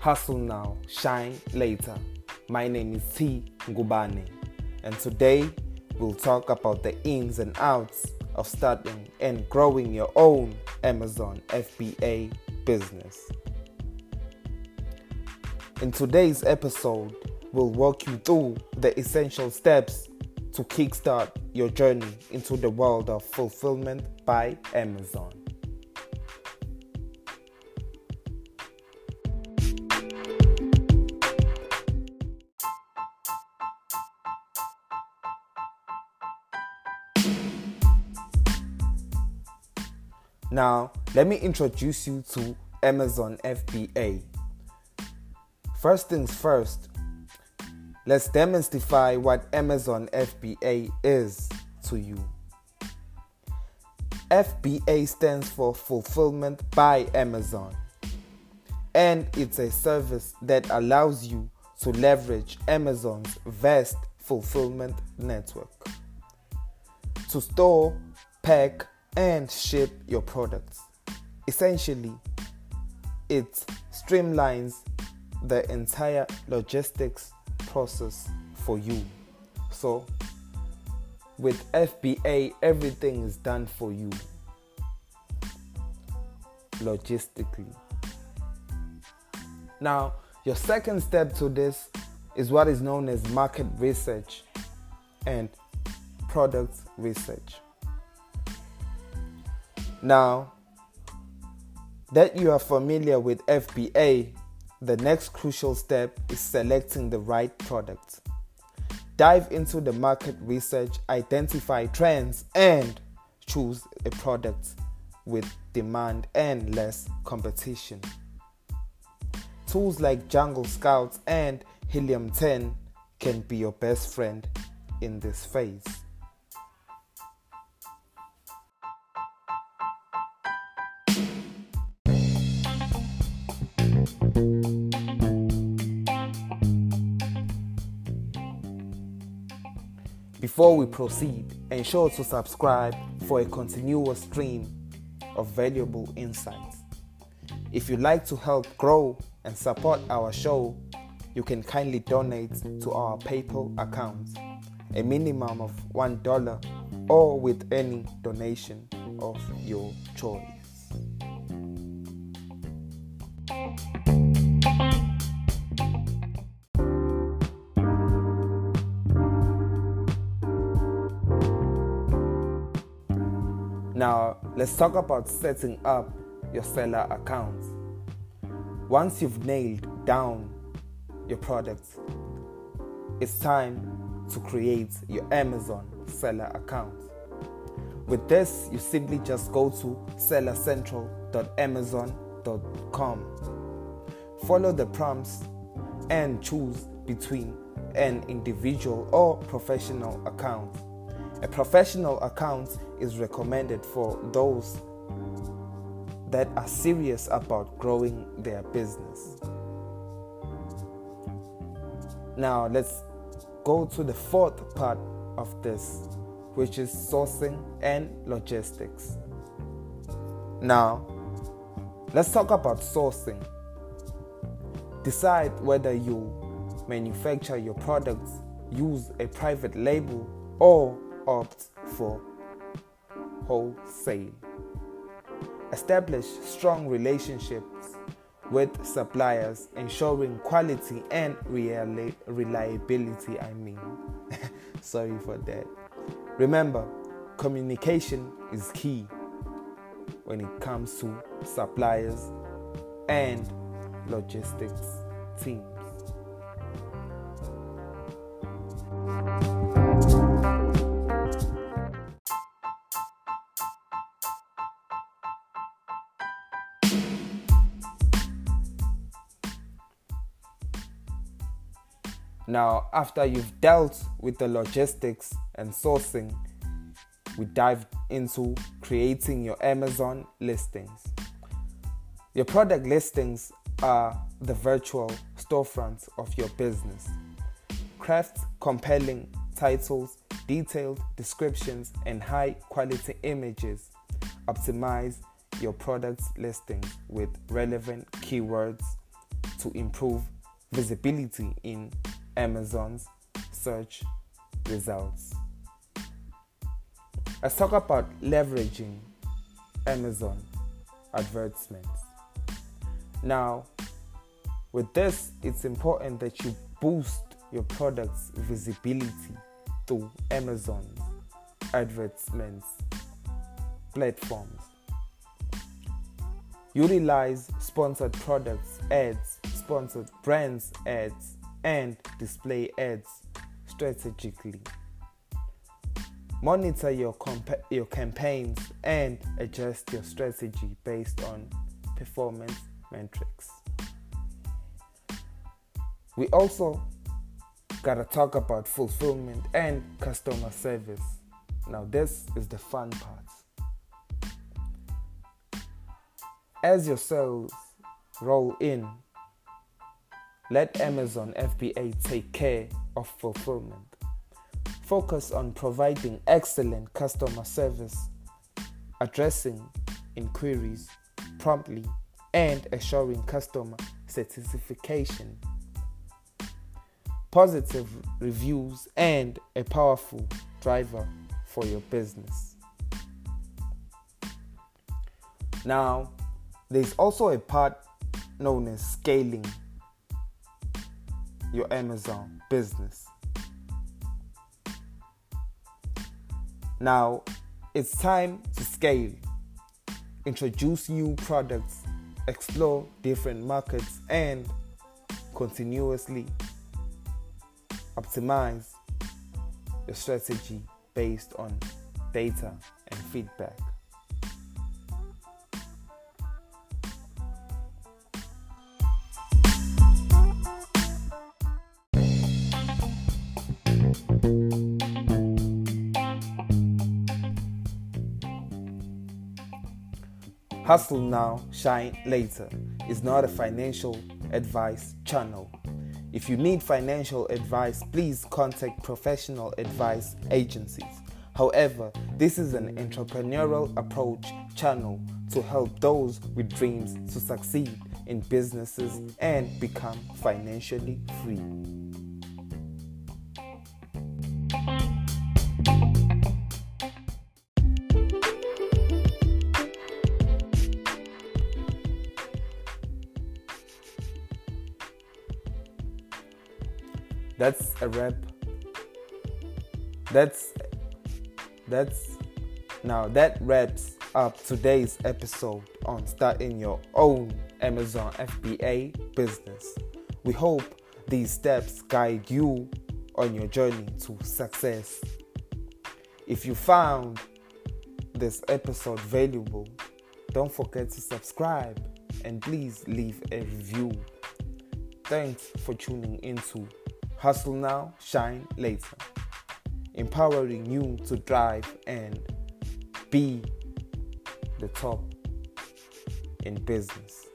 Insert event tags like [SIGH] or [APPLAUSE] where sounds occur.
Hustle now, shine later. My name is T. Ngubane, and today we'll talk about the ins and outs of starting and growing your own Amazon FBA business. In today's episode, we'll walk you through the essential steps to kickstart your journey into the world of fulfillment by Amazon. Now, let me introduce you to Amazon FBA. First things first, let's demystify what Amazon FBA is to you. FBA stands for Fulfillment by Amazon, and it's a service that allows you to leverage Amazon's vast fulfillment network to store, pack, and ship your products. Essentially, it streamlines the entire logistics process for you. So, with FBA, everything is done for you logistically. Now, your second step to this is what is known as market research and product research. Now, that you are familiar with FBA, the next crucial step is selecting the right product. Dive into the market research, identify trends, and choose a product with demand and less competition. Tools like Jungle Scouts and Helium 10 can be your best friend in this phase. Before we proceed, ensure to subscribe for a continuous stream of valuable insights. If you'd like to help grow and support our show, you can kindly donate to our PayPal account, a minimum of $1 or with any donation of your choice. Now, let's talk about setting up your seller account. Once you've nailed down your products, it's time to create your Amazon seller account. With this, you simply just go to sellercentral.amazon.com. Follow the prompts and choose between an individual or professional account. A professional account is recommended for those that are serious about growing their business. Now, let's go to the fourth part of this, which is sourcing and logistics. Now, let's talk about sourcing. Decide whether you manufacture your products, use a private label, or opt for wholesale. Establish strong relationships with suppliers, ensuring quality and reliability. I mean, [LAUGHS] sorry for that. Remember, communication is key when it comes to suppliers and logistics teams. Now, after you've dealt with the logistics and sourcing, we dive into creating your Amazon listings. Your product listings are the virtual storefronts of your business. Craft compelling titles, detailed descriptions, and high quality images. Optimize your product's listings with relevant keywords to improve visibility in Amazon's search results. Let's talk about leveraging Amazon advertisements. Now, with this, it's important that you boost your product's visibility through Amazon advertisements platforms. Utilize sponsored products ads, sponsored brands ads, and display ads strategically. Monitor your, compa- your campaigns and adjust your strategy based on performance metrics. We also gotta talk about fulfillment and customer service. Now, this is the fun part. As your sales roll in, let Amazon FBA take care of fulfillment. Focus on providing excellent customer service, addressing inquiries promptly, and assuring customer satisfaction. Positive reviews and a powerful driver for your business. Now, there's also a part known as scaling your Amazon business. Now, it's time to scale, introduce new products, explore different markets, and continuously optimize your strategy based on data and feedback. Hustle Now, Shine Later is not a financial advice channel. If you need financial advice, please contact professional advice agencies. However, this is an entrepreneurial approach channel to help those with dreams to succeed in businesses and become financially free. That's a wrap that's that's now that wraps up today's episode on starting your own Amazon FBA business. We hope these steps guide you on your journey to success. If you found this episode valuable, don't forget to subscribe and please leave a review. Thanks for tuning into Hustle now, shine later. Empowering you to drive and be the top in business.